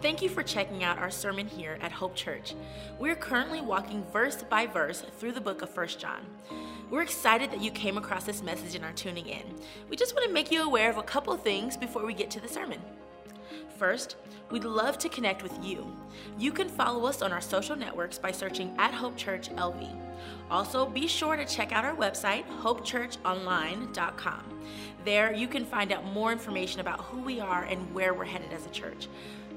Thank you for checking out our sermon here at Hope Church. We're currently walking verse by verse through the book of 1 John. We're excited that you came across this message and are tuning in. We just want to make you aware of a couple things before we get to the sermon. First, we'd love to connect with you. You can follow us on our social networks by searching at Hope Church LV. Also, be sure to check out our website, hopechurchonline.com. There, you can find out more information about who we are and where we're headed as a church.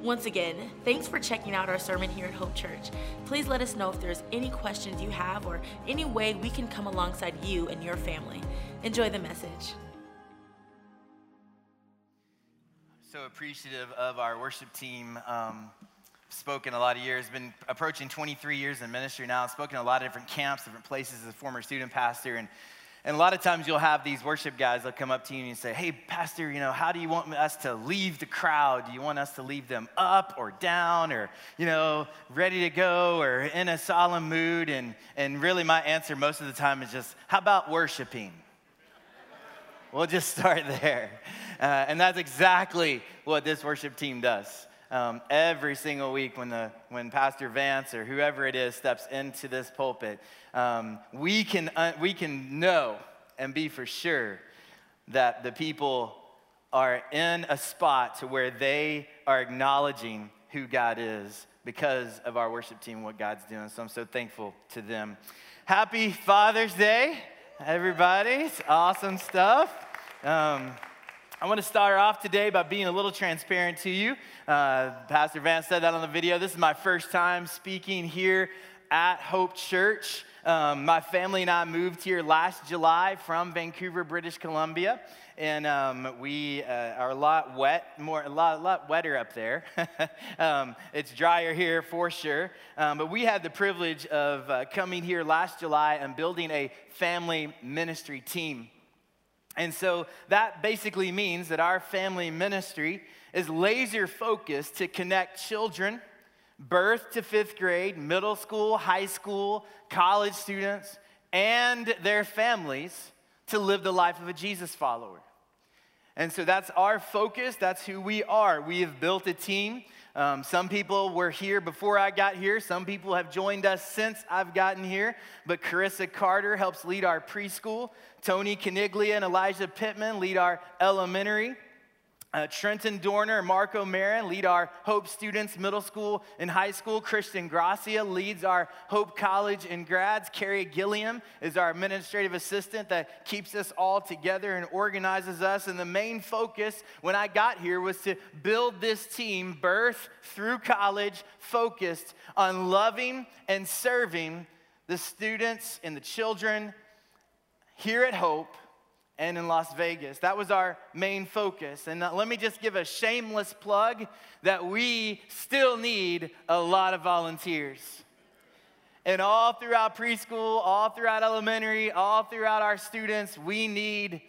Once again, thanks for checking out our sermon here at Hope Church. Please let us know if there's any questions you have or any way we can come alongside you and your family. Enjoy the message. So appreciative of our worship team. Um, spoken a lot of years, been approaching 23 years in ministry now, spoken a lot of different camps, different places as a former student pastor, and and a lot of times you'll have these worship guys that come up to you and say, Hey, Pastor, you know, how do you want us to leave the crowd? Do you want us to leave them up or down or, you know, ready to go or in a solemn mood? And, and really, my answer most of the time is just, How about worshiping? we'll just start there. Uh, and that's exactly what this worship team does um, every single week when, the, when Pastor Vance or whoever it is steps into this pulpit, um, we, can, uh, we can know and be for sure that the people are in a spot to where they are acknowledging who God is because of our worship team, what God's doing. So I'm so thankful to them. Happy Father's Day, everybody. It's awesome stuff. Um, I want to start off today by being a little transparent to you. Uh, Pastor Vance said that on the video. This is my first time speaking here at Hope Church. Um, my family and I moved here last July from Vancouver, British Columbia, and um, we uh, are a lot wet, more a lot, a lot wetter up there. um, it's drier here for sure, um, but we had the privilege of uh, coming here last July and building a family ministry team. And so that basically means that our family ministry is laser focused to connect children, birth to fifth grade, middle school, high school, college students, and their families to live the life of a Jesus follower. And so that's our focus. That's who we are. We have built a team. Um, some people were here before I got here. Some people have joined us since I've gotten here. But Carissa Carter helps lead our preschool. Tony Caniglia and Elijah Pittman lead our elementary. Uh, Trenton Dorner and Marco Marin lead our Hope students, middle school and high school. Christian Gracia leads our Hope College and grads. Carrie Gilliam is our administrative assistant that keeps us all together and organizes us. And the main focus when I got here was to build this team, birth through college, focused on loving and serving the students and the children here at Hope and in Las Vegas. That was our main focus. And uh, let me just give a shameless plug that we still need a lot of volunteers. And all throughout preschool, all throughout elementary, all throughout our students, we need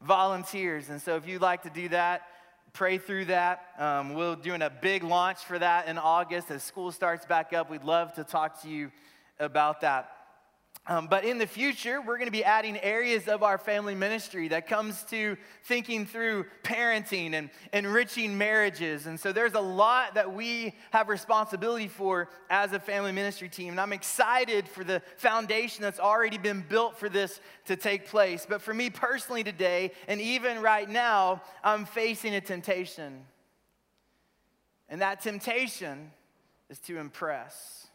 volunteers. And so if you'd like to do that, pray through that. Um, we're doing a big launch for that in August as school starts back up. We'd love to talk to you about that. Um, but in the future, we're going to be adding areas of our family ministry that comes to thinking through parenting and enriching marriages. And so there's a lot that we have responsibility for as a family ministry team. And I'm excited for the foundation that's already been built for this to take place. But for me personally today, and even right now, I'm facing a temptation. And that temptation is to impress.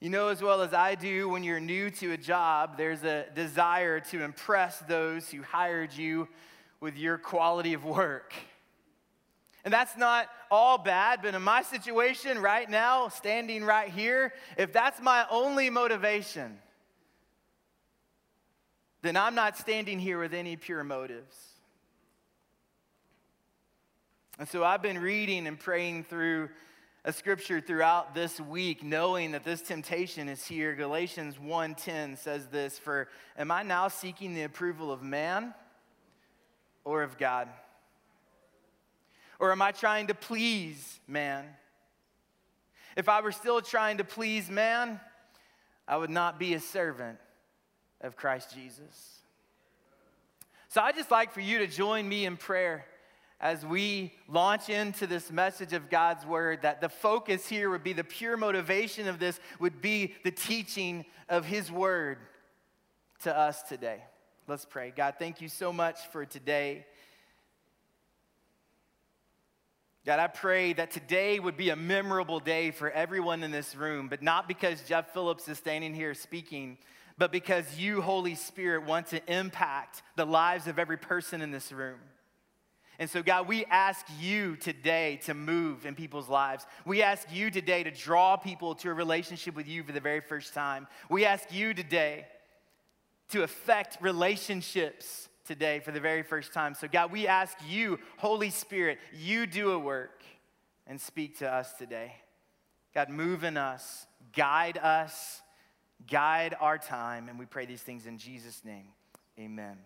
You know as well as I do, when you're new to a job, there's a desire to impress those who hired you with your quality of work. And that's not all bad, but in my situation right now, standing right here, if that's my only motivation, then I'm not standing here with any pure motives. And so I've been reading and praying through a scripture throughout this week knowing that this temptation is here. Galatians 1.10 says this for am i now seeking the approval of man or of god? Or am i trying to please man? If i were still trying to please man i would not be a servant of christ jesus. So i just like for you to join me in prayer as we launch into this message of God's word, that the focus here would be the pure motivation of this would be the teaching of His word to us today. Let's pray. God, thank you so much for today. God, I pray that today would be a memorable day for everyone in this room, but not because Jeff Phillips is standing here speaking, but because you, Holy Spirit, want to impact the lives of every person in this room. And so, God, we ask you today to move in people's lives. We ask you today to draw people to a relationship with you for the very first time. We ask you today to affect relationships today for the very first time. So, God, we ask you, Holy Spirit, you do a work and speak to us today. God, move in us, guide us, guide our time, and we pray these things in Jesus' name. Amen.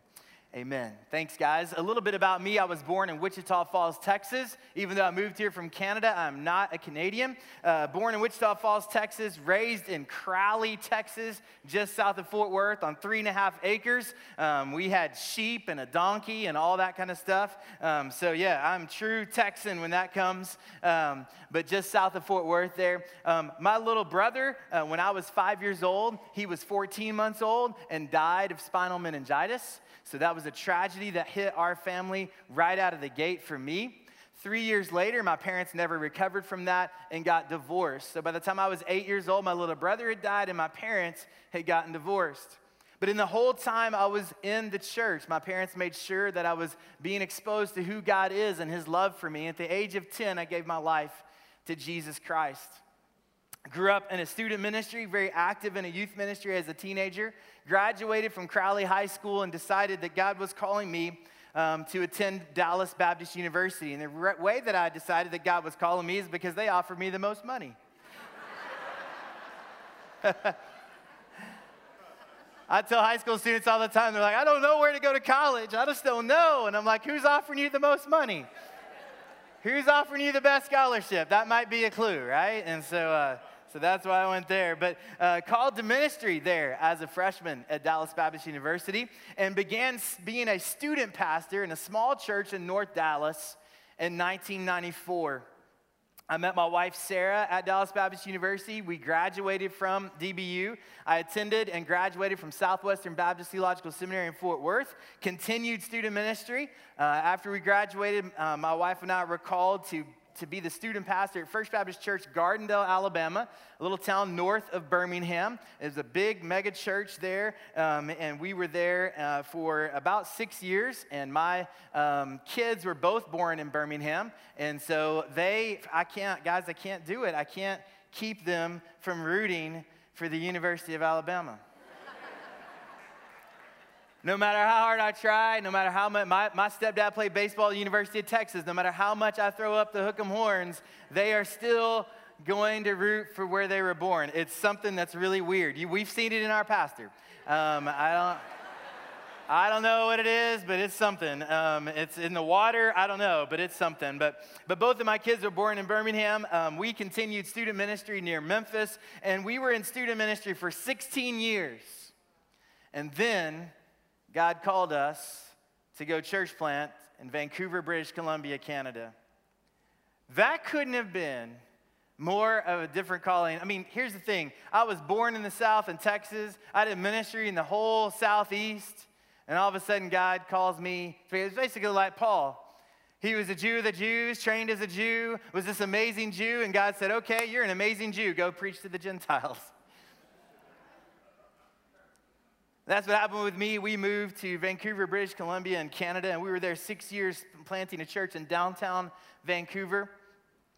Amen. Thanks, guys. A little bit about me. I was born in Wichita Falls, Texas. Even though I moved here from Canada, I'm not a Canadian. Uh, born in Wichita Falls, Texas, raised in Crowley, Texas, just south of Fort Worth on three and a half acres. Um, we had sheep and a donkey and all that kind of stuff. Um, so, yeah, I'm true Texan when that comes, um, but just south of Fort Worth there. Um, my little brother, uh, when I was five years old, he was 14 months old and died of spinal meningitis. So that was a tragedy that hit our family right out of the gate for me. Three years later, my parents never recovered from that and got divorced. So by the time I was eight years old, my little brother had died and my parents had gotten divorced. But in the whole time I was in the church, my parents made sure that I was being exposed to who God is and his love for me. At the age of 10, I gave my life to Jesus Christ. Grew up in a student ministry, very active in a youth ministry as a teenager. Graduated from Crowley High School and decided that God was calling me um, to attend Dallas Baptist University. And the re- way that I decided that God was calling me is because they offered me the most money. I tell high school students all the time, they're like, I don't know where to go to college. I just don't know. And I'm like, who's offering you the most money? Who's offering you the best scholarship? That might be a clue, right? And so, uh, so that's why I went there. But uh, called to ministry there as a freshman at Dallas Baptist University and began being a student pastor in a small church in North Dallas in 1994. I met my wife Sarah at Dallas Baptist University. We graduated from DBU. I attended and graduated from Southwestern Baptist Theological Seminary in Fort Worth. Continued student ministry. Uh, after we graduated, uh, my wife and I were called to to be the student pastor at First Baptist Church, Gardendale, Alabama, a little town north of Birmingham. There's a big mega church there, um, and we were there uh, for about six years. And my um, kids were both born in Birmingham, and so they, I can't, guys, I can't do it. I can't keep them from rooting for the University of Alabama. No matter how hard I try, no matter how much, my, my stepdad played baseball at the University of Texas, no matter how much I throw up the hook'em horns, they are still going to root for where they were born. It's something that's really weird. You, we've seen it in our pastor. Um, I don't. I don't know what it is, but it's something. Um, it's in the water. I don't know, but it's something. But, but both of my kids were born in Birmingham. Um, we continued student ministry near Memphis, and we were in student ministry for 16 years. And then God called us to go church plant in Vancouver, British Columbia, Canada. That couldn't have been more of a different calling. I mean, here's the thing I was born in the South in Texas, I did ministry in the whole Southeast, and all of a sudden, God calls me. It's basically like Paul. He was a Jew of the Jews, trained as a Jew, was this amazing Jew, and God said, Okay, you're an amazing Jew. Go preach to the Gentiles. That's what happened with me. We moved to Vancouver, British Columbia, in Canada, and we were there six years planting a church in downtown Vancouver.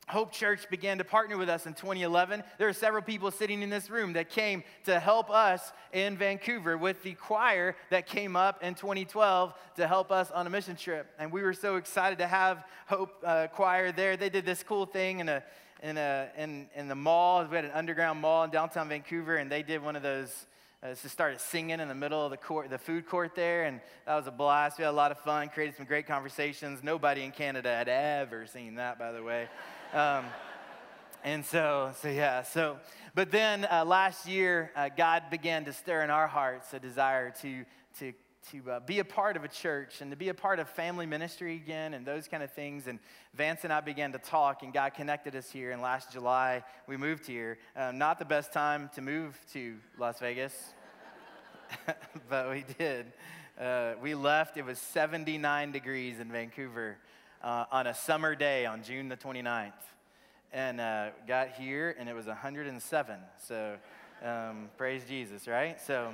Hope Church began to partner with us in 2011. There are several people sitting in this room that came to help us in Vancouver with the choir that came up in 2012 to help us on a mission trip. And we were so excited to have Hope uh, Choir there. They did this cool thing in, a, in, a, in, in the mall. We had an underground mall in downtown Vancouver, and they did one of those uh, just started singing in the middle of the court, the food court there, and that was a blast. We had a lot of fun, created some great conversations. Nobody in Canada had ever seen that, by the way. Um, and so, so yeah, so, but then uh, last year, uh, God began to stir in our hearts a desire to, to to uh, be a part of a church and to be a part of family ministry again and those kind of things. And Vance and I began to talk, and God connected us here. And last July, we moved here. Um, not the best time to move to Las Vegas, but we did. Uh, we left, it was 79 degrees in Vancouver uh, on a summer day on June the 29th. And uh, got here, and it was 107. So um, praise Jesus, right? So.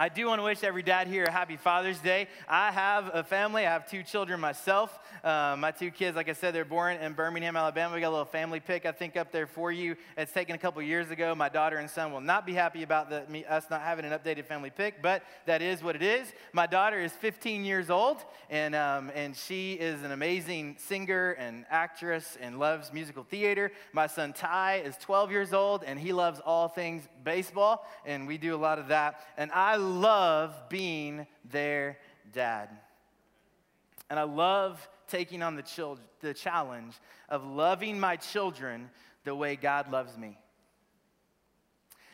I do want to wish every dad here a happy Father's Day. I have a family. I have two children myself. Uh, my two kids, like I said, they're born in Birmingham, Alabama. We got a little family pic, I think, up there for you. It's taken a couple years ago. My daughter and son will not be happy about the, me, us not having an updated family pic, but that is what it is. My daughter is 15 years old, and, um, and she is an amazing singer and actress and loves musical theater. My son Ty is 12 years old, and he loves all things baseball, and we do a lot of that. And I love being their dad. And I love taking on the, chil- the challenge of loving my children the way God loves me.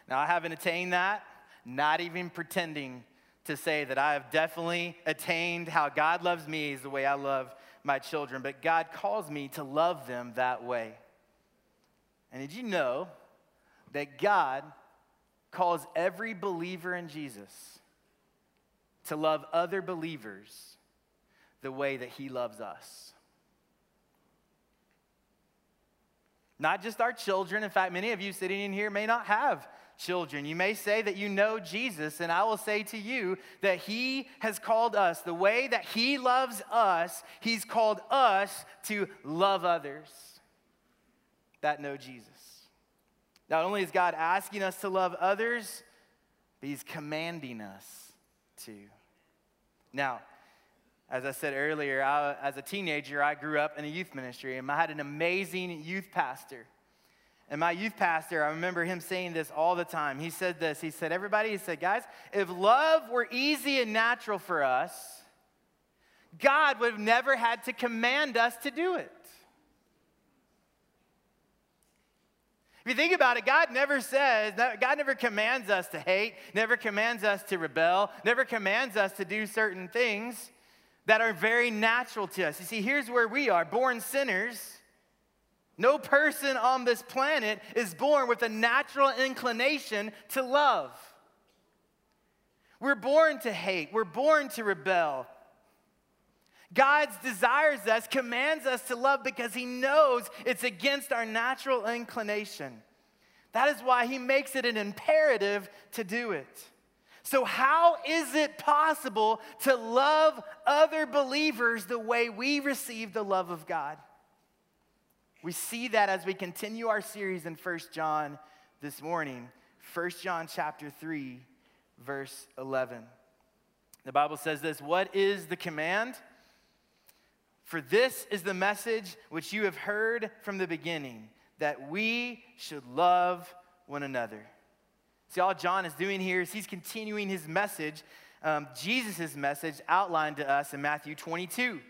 Now, I haven't attained that, not even pretending to say that I have definitely attained how God loves me is the way I love my children, but God calls me to love them that way. And did you know that God calls every believer in Jesus to love other believers the way that he loves us. Not just our children. In fact, many of you sitting in here may not have children. You may say that you know Jesus, and I will say to you that He has called us, the way that He loves us, He's called us to love others that know Jesus. Not only is God asking us to love others, but He's commanding us to. Now, as I said earlier, I, as a teenager, I grew up in a youth ministry, and I had an amazing youth pastor. And my youth pastor, I remember him saying this all the time. He said this He said, Everybody, he said, guys, if love were easy and natural for us, God would have never had to command us to do it. If you think about it, God never says, God never commands us to hate, never commands us to rebel, never commands us to do certain things that are very natural to us. You see, here's where we are born sinners. No person on this planet is born with a natural inclination to love. We're born to hate, we're born to rebel. God desires us, commands us to love because He knows it's against our natural inclination. That is why He makes it an imperative to do it. So, how is it possible to love other believers the way we receive the love of God? We see that as we continue our series in First John this morning. First John chapter 3, verse 11. The Bible says this What is the command? For this is the message which you have heard from the beginning that we should love one another. See, all John is doing here is he's continuing his message, um, Jesus' message outlined to us in Matthew 22.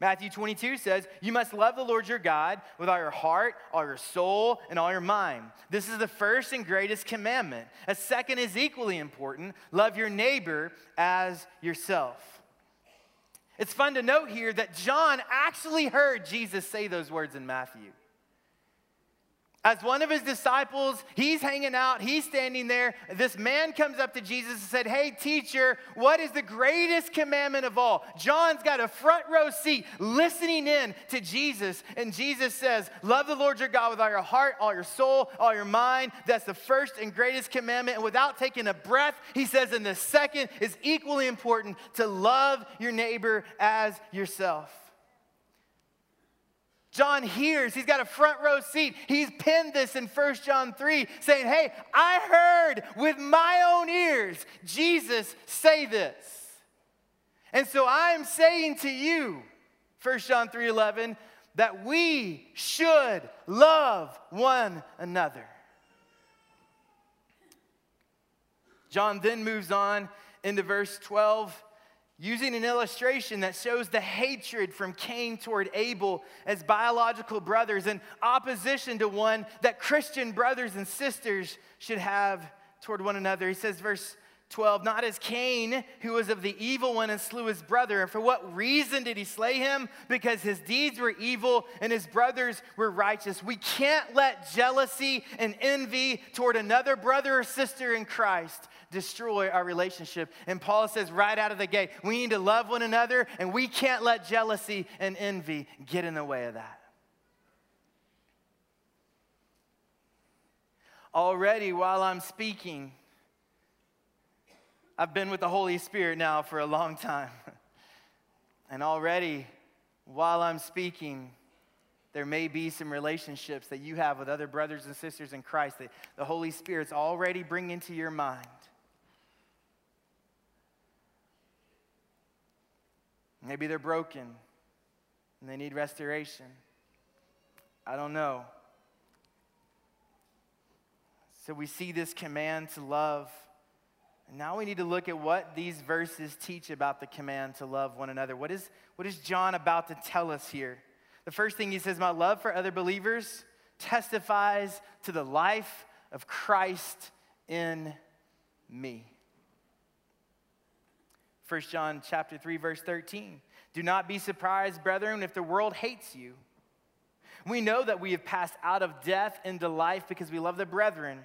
Matthew 22 says, You must love the Lord your God with all your heart, all your soul, and all your mind. This is the first and greatest commandment. A second is equally important love your neighbor as yourself. It's fun to note here that John actually heard Jesus say those words in Matthew. As one of his disciples, he's hanging out, he's standing there. This man comes up to Jesus and said, Hey, teacher, what is the greatest commandment of all? John's got a front row seat listening in to Jesus. And Jesus says, Love the Lord your God with all your heart, all your soul, all your mind. That's the first and greatest commandment. And without taking a breath, he says, And the second is equally important to love your neighbor as yourself. John hears, he's got a front row seat. He's penned this in 1 John 3, saying, Hey, I heard with my own ears Jesus say this. And so I'm saying to you, 1 John 3 11, that we should love one another. John then moves on into verse 12 using an illustration that shows the hatred from Cain toward Abel as biological brothers in opposition to one that Christian brothers and sisters should have toward one another. He says, verse 12, not as Cain, who was of the evil one and slew his brother. And for what reason did he slay him? Because his deeds were evil and his brothers were righteous. We can't let jealousy and envy toward another brother or sister in Christ destroy our relationship. And Paul says right out of the gate, we need to love one another and we can't let jealousy and envy get in the way of that. Already, while I'm speaking, I've been with the Holy Spirit now for a long time. And already, while I'm speaking, there may be some relationships that you have with other brothers and sisters in Christ that the Holy Spirit's already bringing to your mind. Maybe they're broken and they need restoration. I don't know. So we see this command to love. Now we need to look at what these verses teach about the command to love one another. What is, what is John about to tell us here? The first thing he says My love for other believers testifies to the life of Christ in me. 1 John chapter 3 verse 13. Do not be surprised, brethren, if the world hates you. We know that we have passed out of death into life because we love the brethren.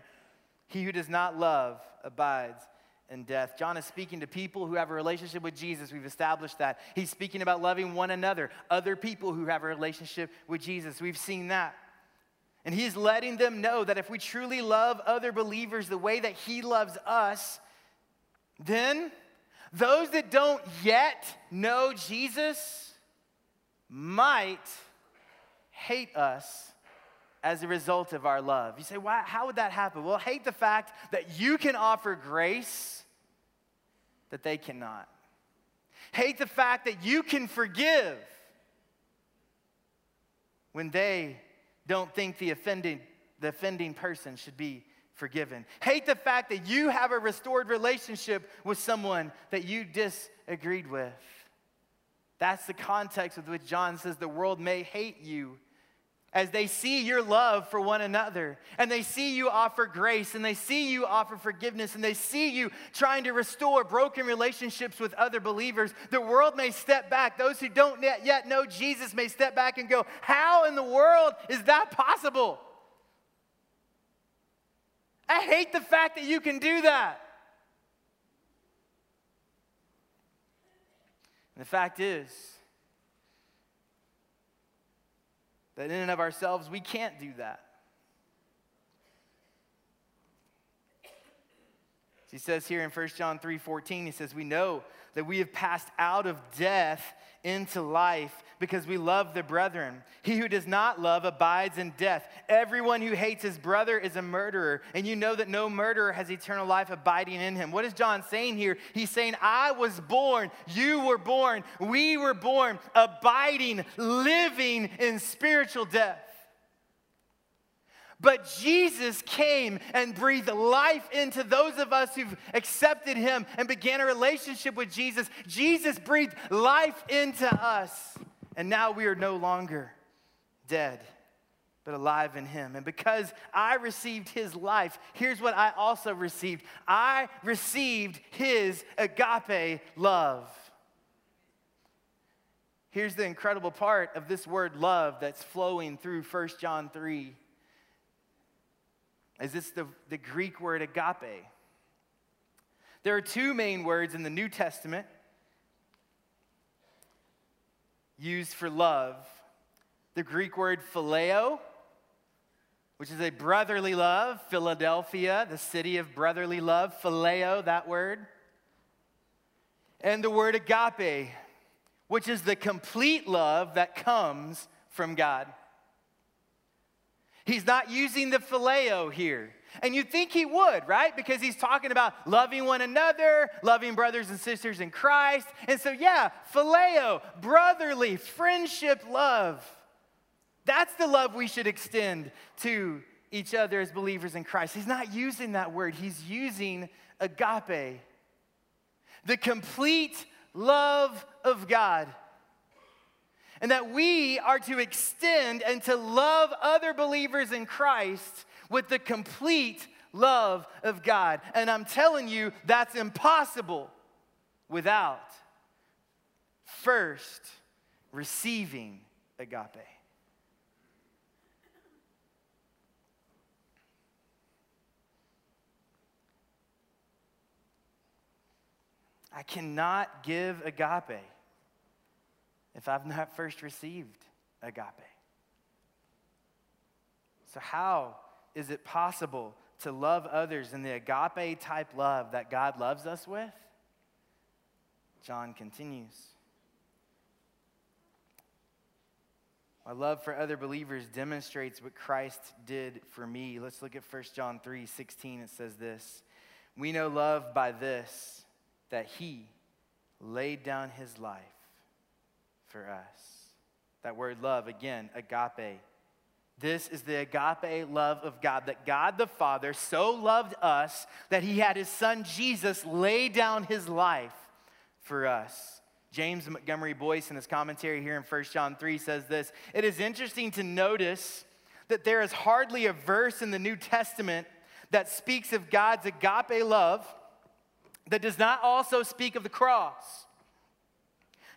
He who does not love abides in death. John is speaking to people who have a relationship with Jesus. We've established that. He's speaking about loving one another, other people who have a relationship with Jesus. We've seen that. And he's letting them know that if we truly love other believers the way that he loves us, then those that don't yet know Jesus might hate us as a result of our love. You say, why, how would that happen? Well, hate the fact that you can offer grace that they cannot. Hate the fact that you can forgive when they don't think the offending, the offending person should be forgiven. Hate the fact that you have a restored relationship with someone that you disagreed with. That's the context with which John says the world may hate you as they see your love for one another, and they see you offer grace, and they see you offer forgiveness, and they see you trying to restore broken relationships with other believers, the world may step back. Those who don't yet know Jesus may step back and go, How in the world is that possible? I hate the fact that you can do that. And the fact is, that in and of ourselves, we can't do that. He says here in 1 John 3 14, he says, We know that we have passed out of death into life because we love the brethren. He who does not love abides in death. Everyone who hates his brother is a murderer, and you know that no murderer has eternal life abiding in him. What is John saying here? He's saying, I was born, you were born, we were born, abiding, living in spiritual death. But Jesus came and breathed life into those of us who've accepted him and began a relationship with Jesus. Jesus breathed life into us. And now we are no longer dead, but alive in him. And because I received his life, here's what I also received I received his agape love. Here's the incredible part of this word love that's flowing through 1 John 3 is this the, the Greek word agape. There are two main words in the New Testament used for love the Greek word phileo, which is a brotherly love, Philadelphia, the city of brotherly love, phileo, that word, and the word agape, which is the complete love that comes from God. He's not using the phileo here. And you'd think he would, right? Because he's talking about loving one another, loving brothers and sisters in Christ. And so, yeah, phileo, brotherly, friendship love. That's the love we should extend to each other as believers in Christ. He's not using that word, he's using agape, the complete love of God and that we are to extend and to love other believers in Christ with the complete love of God. And I'm telling you, that's impossible without first receiving agape. I cannot give agape if I've not first received agape. So, how is it possible to love others in the agape type love that God loves us with? John continues. My love for other believers demonstrates what Christ did for me. Let's look at 1 John 3 16. It says this We know love by this that he laid down his life for us. That word love, again, agape. This is the agape love of God, that God the Father so loved us that he had his son Jesus lay down his life for us. James Montgomery Boice, in his commentary here in 1 John 3, says this It is interesting to notice that there is hardly a verse in the New Testament that speaks of God's agape love that does not also speak of the cross.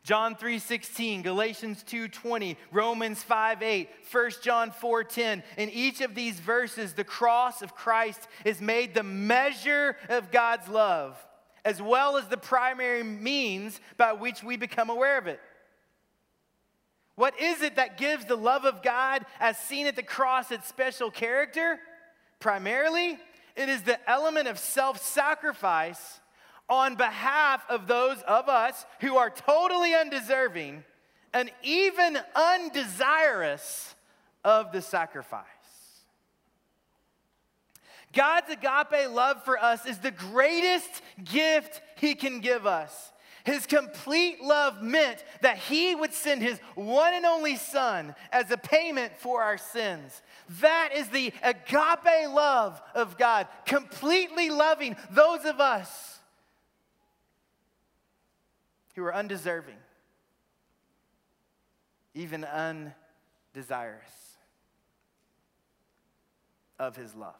John 3:16, Galatians 2:20, Romans 5:8, 1 John 4:10. In each of these verses, the cross of Christ is made the measure of God's love, as well as the primary means by which we become aware of it. What is it that gives the love of God as seen at the cross its special character? Primarily, it is the element of self-sacrifice on behalf of those of us who are totally undeserving and even undesirous of the sacrifice. God's agape love for us is the greatest gift He can give us. His complete love meant that He would send His one and only Son as a payment for our sins. That is the agape love of God, completely loving those of us who are undeserving, even undesirous of his love.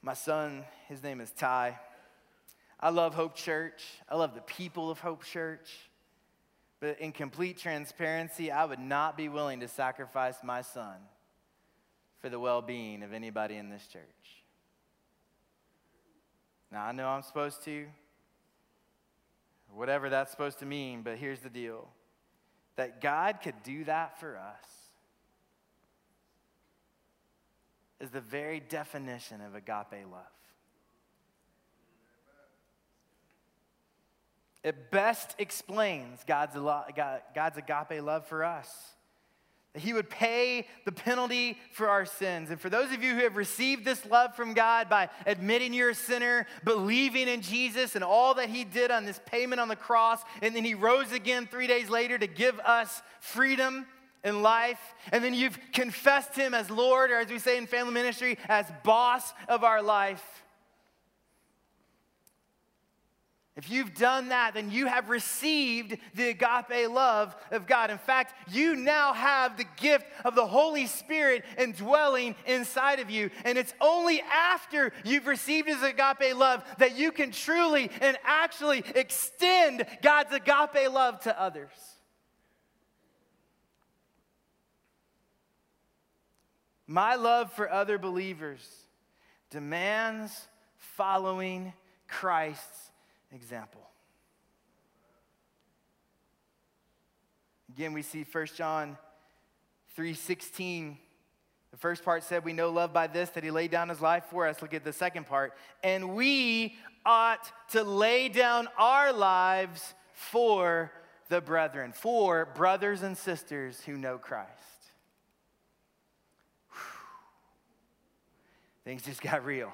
My son, his name is Ty. I love Hope Church. I love the people of Hope Church. But in complete transparency, I would not be willing to sacrifice my son for the well being of anybody in this church. Now, I know I'm supposed to, whatever that's supposed to mean, but here's the deal that God could do that for us is the very definition of agape love. It best explains God's, God's agape love for us that he would pay the penalty for our sins. And for those of you who have received this love from God by admitting you're a sinner, believing in Jesus and all that he did on this payment on the cross, and then he rose again three days later to give us freedom and life, and then you've confessed him as Lord, or as we say in family ministry, as boss of our life. If you've done that, then you have received the agape love of God. In fact, you now have the gift of the Holy Spirit indwelling inside of you. And it's only after you've received his agape love that you can truly and actually extend God's agape love to others. My love for other believers demands following Christ's example. Again, we see 1 John 3:16. The first part said we know love by this that he laid down his life for us. Look at the second part. And we ought to lay down our lives for the brethren, for brothers and sisters who know Christ. Whew. Things just got real.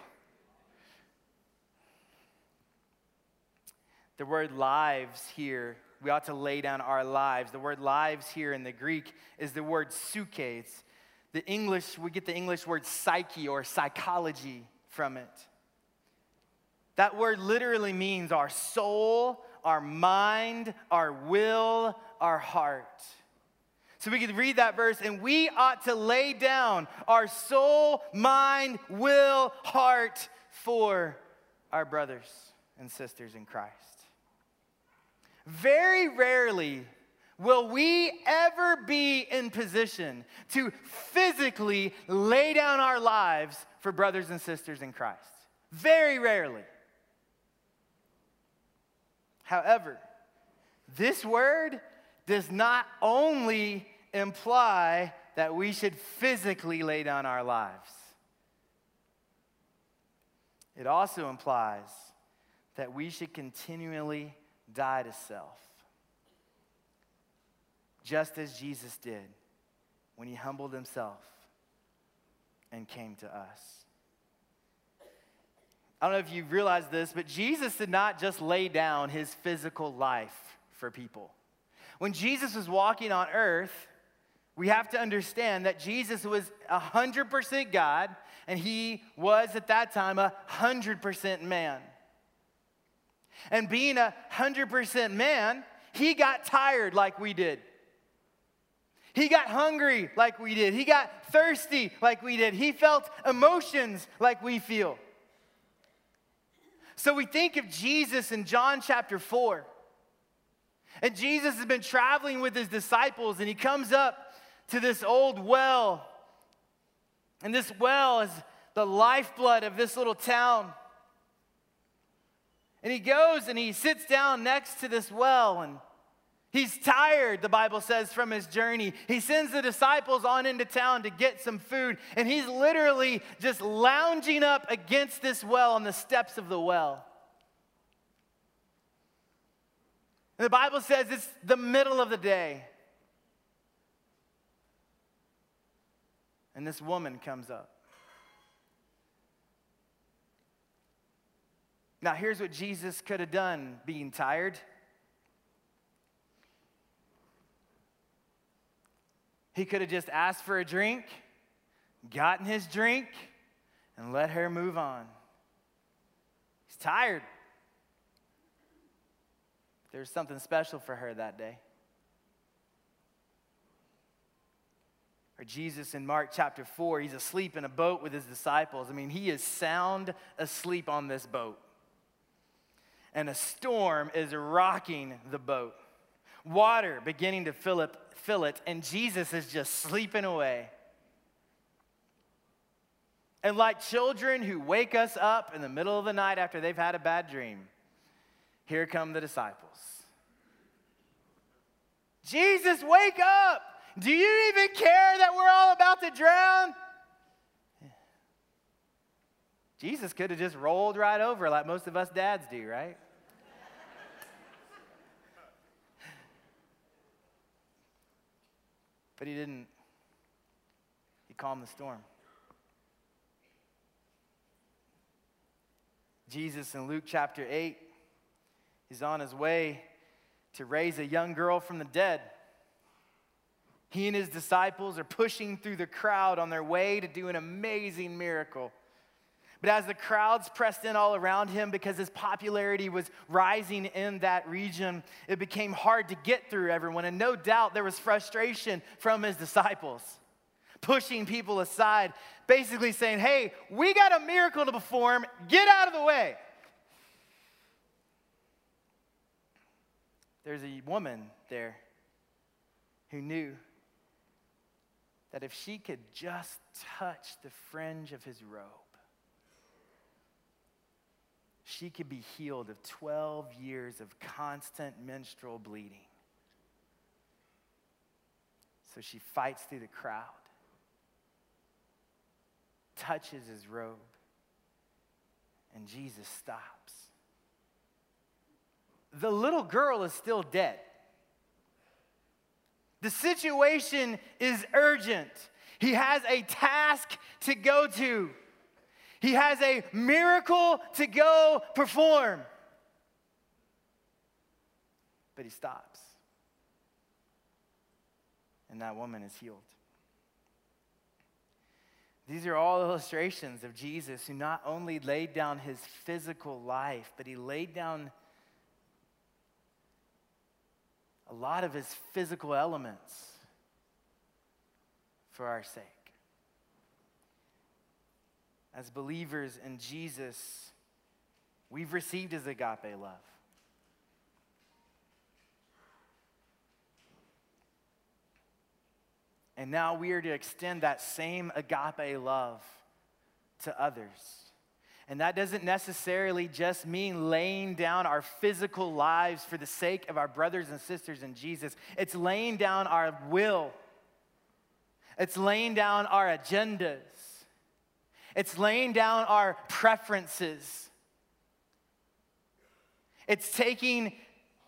The word lives here, we ought to lay down our lives. The word lives here in the Greek is the word psuche. It's the English, we get the English word psyche or psychology from it. That word literally means our soul, our mind, our will, our heart. So we could read that verse, and we ought to lay down our soul, mind, will, heart for our brothers and sisters in Christ. Very rarely will we ever be in position to physically lay down our lives for brothers and sisters in Christ. Very rarely. However, this word does not only imply that we should physically lay down our lives, it also implies that we should continually die to self, just as Jesus did when he humbled himself and came to us. I don't know if you realize this, but Jesus did not just lay down his physical life for people. When Jesus was walking on earth, we have to understand that Jesus was 100% God and he was at that time a 100% man. And being a 100% man, he got tired like we did. He got hungry like we did. He got thirsty like we did. He felt emotions like we feel. So we think of Jesus in John chapter 4. And Jesus has been traveling with his disciples, and he comes up to this old well. And this well is the lifeblood of this little town. And he goes and he sits down next to this well, and he's tired, the Bible says, from his journey. He sends the disciples on into town to get some food, and he's literally just lounging up against this well on the steps of the well. And the Bible says it's the middle of the day. And this woman comes up. Now, here's what Jesus could have done being tired. He could have just asked for a drink, gotten his drink, and let her move on. He's tired. There was something special for her that day. Or Jesus in Mark chapter 4, he's asleep in a boat with his disciples. I mean, he is sound asleep on this boat. And a storm is rocking the boat. Water beginning to fill it, fill it, and Jesus is just sleeping away. And like children who wake us up in the middle of the night after they've had a bad dream, here come the disciples. Jesus, wake up! Do you even care that we're all about to drown? Jesus could have just rolled right over like most of us dads do, right? But he didn't. He calmed the storm. Jesus in Luke chapter 8 is on his way to raise a young girl from the dead. He and his disciples are pushing through the crowd on their way to do an amazing miracle. But as the crowds pressed in all around him because his popularity was rising in that region, it became hard to get through everyone. And no doubt there was frustration from his disciples, pushing people aside, basically saying, Hey, we got a miracle to perform, get out of the way. There's a woman there who knew that if she could just touch the fringe of his robe, she could be healed of 12 years of constant menstrual bleeding. So she fights through the crowd, touches his robe, and Jesus stops the little girl is still dead. The situation is urgent. He has a task to go to, he has a miracle to go perform. But he stops. And that woman is healed. These are all illustrations of Jesus who not only laid down his physical life, but he laid down a lot of his physical elements for our sake. As believers in Jesus, we've received his agape love. And now we are to extend that same agape love to others. And that doesn't necessarily just mean laying down our physical lives for the sake of our brothers and sisters in Jesus. It's laying down our will, it's laying down our agendas, it's laying down our preferences. It's taking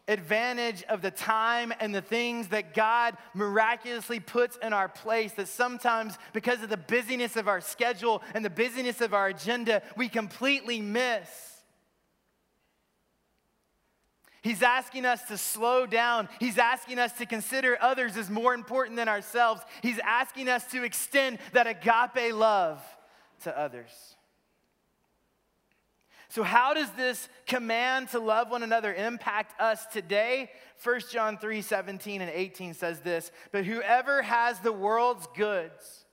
advantage of the time and the things that God miraculously puts in our place that sometimes, because of the busyness of our schedule and the busyness of our agenda, we completely miss. He's asking us to slow down. He's asking us to consider others as more important than ourselves. He's asking us to extend that agape love to others. So, how does this command to love one another impact us today? 1 John 3 17 and 18 says this But whoever has the world's goods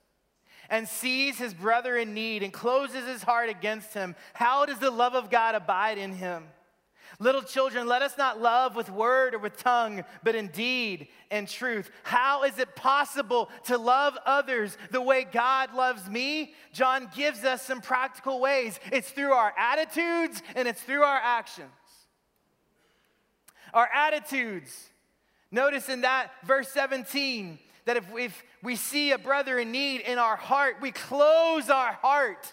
and sees his brother in need and closes his heart against him, how does the love of God abide in him? Little children, let us not love with word or with tongue, but in deed and truth. How is it possible to love others the way God loves me? John gives us some practical ways. It's through our attitudes and it's through our actions. Our attitudes. Notice in that verse 17 that if, if we see a brother in need in our heart, we close our heart.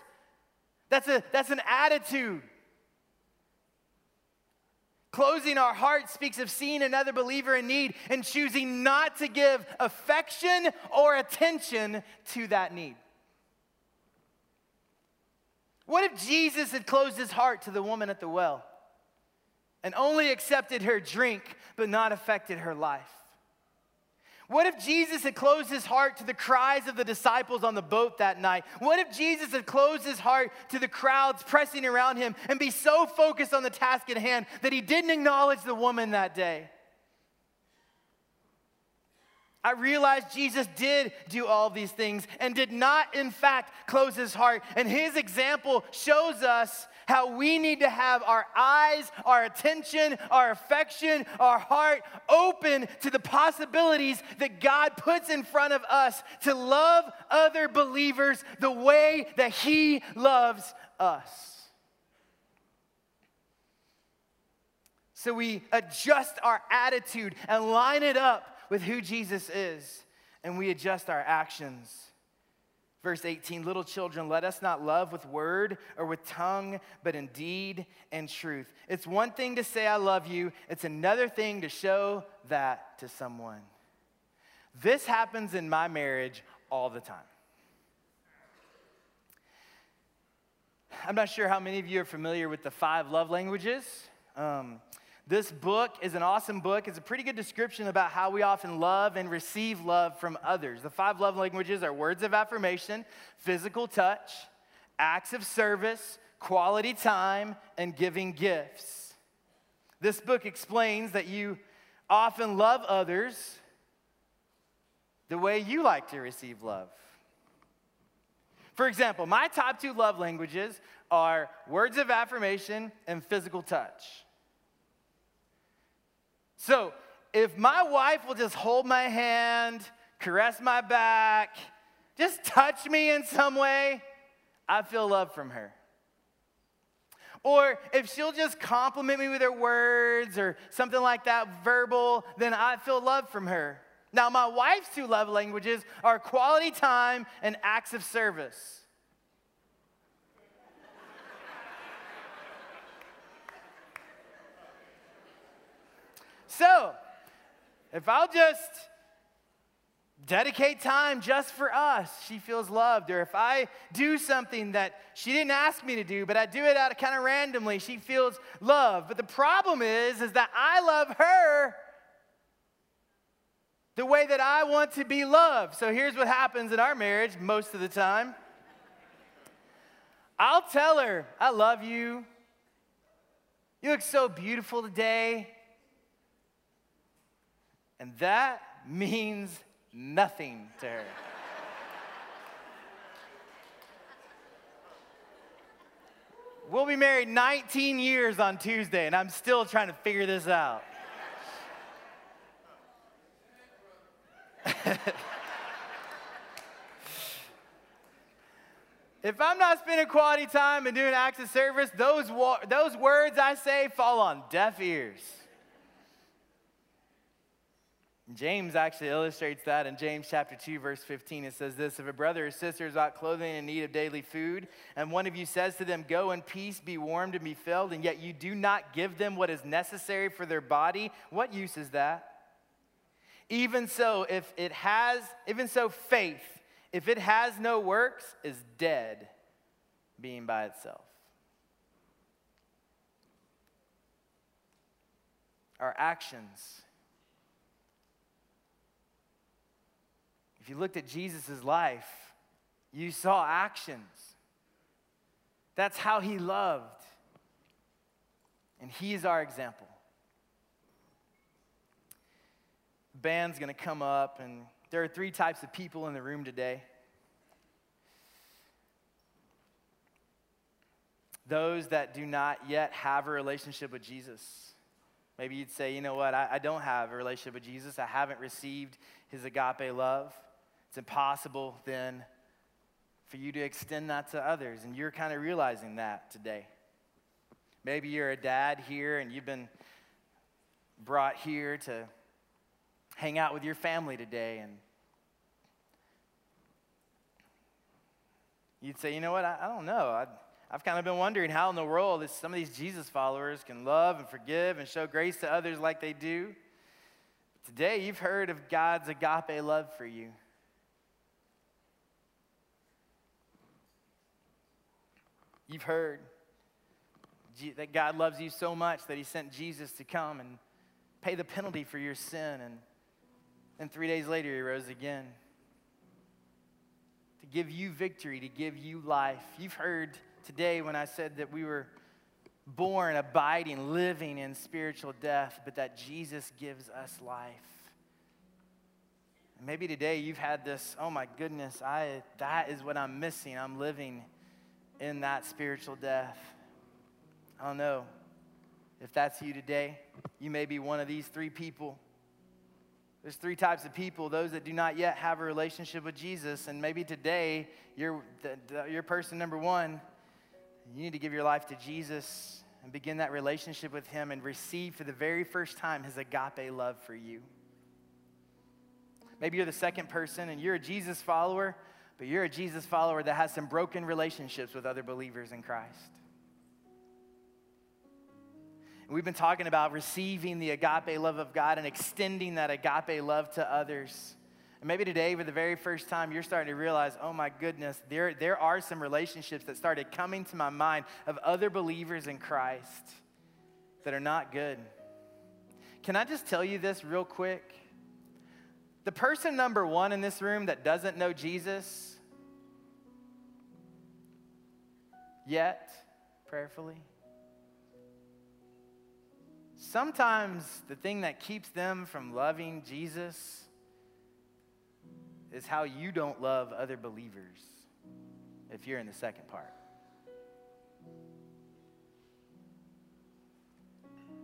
That's, a, that's an attitude. Closing our heart speaks of seeing another believer in need and choosing not to give affection or attention to that need. What if Jesus had closed his heart to the woman at the well and only accepted her drink but not affected her life? What if Jesus had closed his heart to the cries of the disciples on the boat that night? What if Jesus had closed his heart to the crowds pressing around him and be so focused on the task at hand that he didn't acknowledge the woman that day? I realized Jesus did do all these things and did not, in fact, close his heart. And his example shows us how we need to have our eyes, our attention, our affection, our heart open to the possibilities that God puts in front of us to love other believers the way that He loves us. So we adjust our attitude and line it up with who Jesus is, and we adjust our actions Verse 18, little children, let us not love with word or with tongue, but in deed and truth. It's one thing to say, I love you, it's another thing to show that to someone. This happens in my marriage all the time. I'm not sure how many of you are familiar with the five love languages. Um, this book is an awesome book. It's a pretty good description about how we often love and receive love from others. The five love languages are words of affirmation, physical touch, acts of service, quality time, and giving gifts. This book explains that you often love others the way you like to receive love. For example, my top two love languages are words of affirmation and physical touch. So, if my wife will just hold my hand, caress my back, just touch me in some way, I feel love from her. Or if she'll just compliment me with her words or something like that, verbal, then I feel love from her. Now, my wife's two love languages are quality time and acts of service. So, if I'll just dedicate time just for us, she feels loved. Or if I do something that she didn't ask me to do, but I do it out of kind of randomly, she feels loved. But the problem is, is that I love her the way that I want to be loved. So here's what happens in our marriage most of the time. I'll tell her, I love you. You look so beautiful today. And that means nothing to her. we'll be married 19 years on Tuesday, and I'm still trying to figure this out. if I'm not spending quality time and doing acts of service, those, wa- those words I say fall on deaf ears. James actually illustrates that in James chapter 2, verse 15. It says this If a brother or sister is without clothing in need of daily food, and one of you says to them, Go in peace, be warmed and be filled, and yet you do not give them what is necessary for their body, what use is that? Even so, if it has, even so, faith, if it has no works, is dead, being by itself. Our actions You looked at Jesus' life, you saw actions. That's how he loved. And he is our example. The band's going to come up, and there are three types of people in the room today. Those that do not yet have a relationship with Jesus. Maybe you'd say, you know what, I, I don't have a relationship with Jesus. I haven't received his agape love. It's impossible then for you to extend that to others, and you're kind of realizing that today. Maybe you're a dad here and you've been brought here to hang out with your family today, and you'd say, you know what, I, I don't know. I, I've kind of been wondering how in the world some of these Jesus followers can love and forgive and show grace to others like they do. Today, you've heard of God's agape love for you. You've heard that God loves you so much that He sent Jesus to come and pay the penalty for your sin. And then three days later, He rose again to give you victory, to give you life. You've heard today when I said that we were born, abiding, living in spiritual death, but that Jesus gives us life. Maybe today you've had this, oh my goodness, I, that is what I'm missing. I'm living in that spiritual death. I don't know if that's you today. You may be one of these three people. There's three types of people those that do not yet have a relationship with Jesus. And maybe today, you're, the, the, you're person number one. You need to give your life to Jesus and begin that relationship with Him and receive for the very first time His agape love for you. Maybe you're the second person and you're a Jesus follower but you're a Jesus follower that has some broken relationships with other believers in Christ. And we've been talking about receiving the agape love of God and extending that agape love to others. And maybe today, for the very first time, you're starting to realize, oh my goodness, there, there are some relationships that started coming to my mind of other believers in Christ that are not good. Can I just tell you this real quick? The person number one in this room that doesn't know Jesus yet, prayerfully, sometimes the thing that keeps them from loving Jesus is how you don't love other believers if you're in the second part.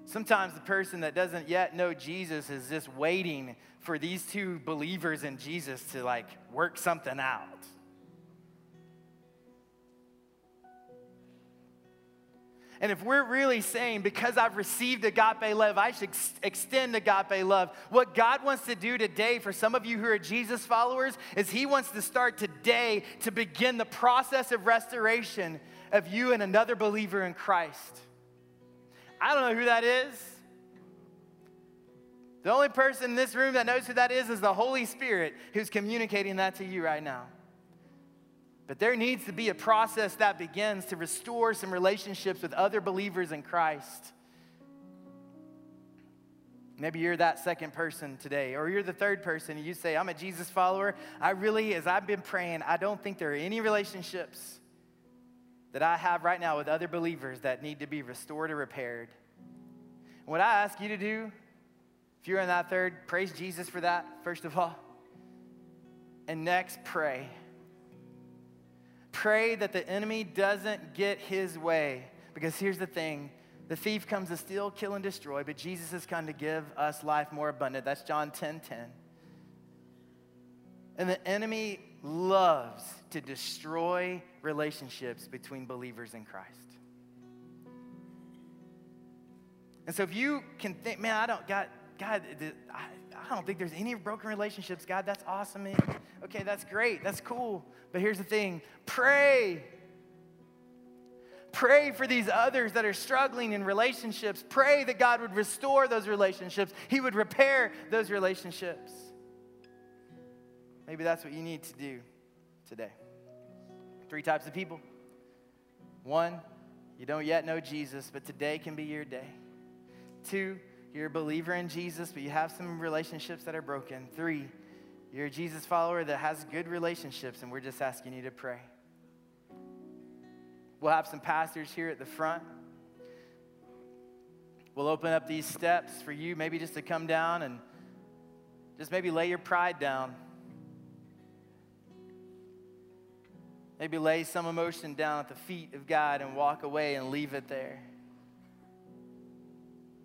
Sometimes the person that doesn't yet know Jesus is just waiting for these two believers in Jesus to like work something out. And if we're really saying, because I've received agape love, I should ex- extend agape love, what God wants to do today for some of you who are Jesus followers is He wants to start today to begin the process of restoration of you and another believer in Christ. I don't know who that is. The only person in this room that knows who that is is the Holy Spirit who's communicating that to you right now. But there needs to be a process that begins to restore some relationships with other believers in Christ. Maybe you're that second person today, or you're the third person, and you say, I'm a Jesus follower. I really, as I've been praying, I don't think there are any relationships that I have right now with other believers that need to be restored or repaired. what I ask you to do if you're in that third, praise Jesus for that, first of all. And next, pray. Pray that the enemy doesn't get his way Because here's the thing the thief comes to steal, kill, and destroy, but Jesus has come to give us life more abundant. That's John 10 10. And the enemy loves to destroy relationships between believers in Christ. And so if you can think, man, I don't, God, God, I, don't think there's any broken relationships. God, that's awesome. Okay, that's great. That's cool. But here's the thing pray. Pray for these others that are struggling in relationships. Pray that God would restore those relationships, He would repair those relationships. Maybe that's what you need to do today. Three types of people. One, you don't yet know Jesus, but today can be your day. Two, you're a believer in Jesus, but you have some relationships that are broken. Three, you're a Jesus follower that has good relationships, and we're just asking you to pray. We'll have some pastors here at the front. We'll open up these steps for you, maybe just to come down and just maybe lay your pride down. Maybe lay some emotion down at the feet of God and walk away and leave it there.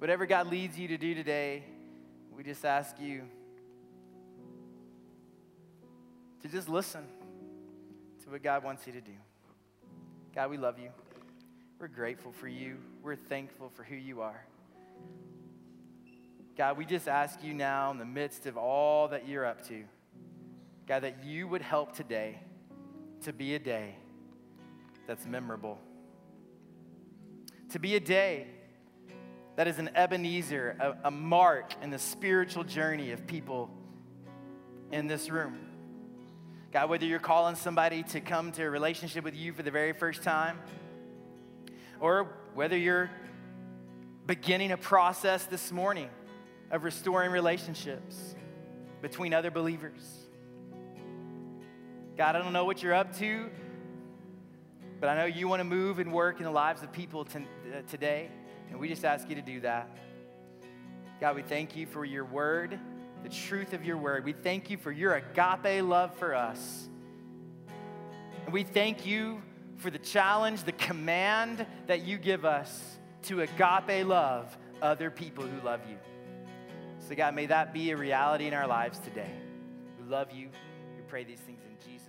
Whatever God leads you to do today, we just ask you to just listen to what God wants you to do. God, we love you. We're grateful for you. We're thankful for who you are. God, we just ask you now in the midst of all that you're up to, God, that you would help today to be a day that's memorable. To be a day that is an Ebenezer, a, a mark in the spiritual journey of people in this room. God, whether you're calling somebody to come to a relationship with you for the very first time, or whether you're beginning a process this morning of restoring relationships between other believers. God, I don't know what you're up to, but I know you want to move and work in the lives of people t- uh, today, and we just ask you to do that. God, we thank you for your word, the truth of your word. We thank you for your agape love for us. And we thank you for the challenge, the command that you give us to agape love other people who love you. So, God, may that be a reality in our lives today. We love you. We pray these things in Jesus'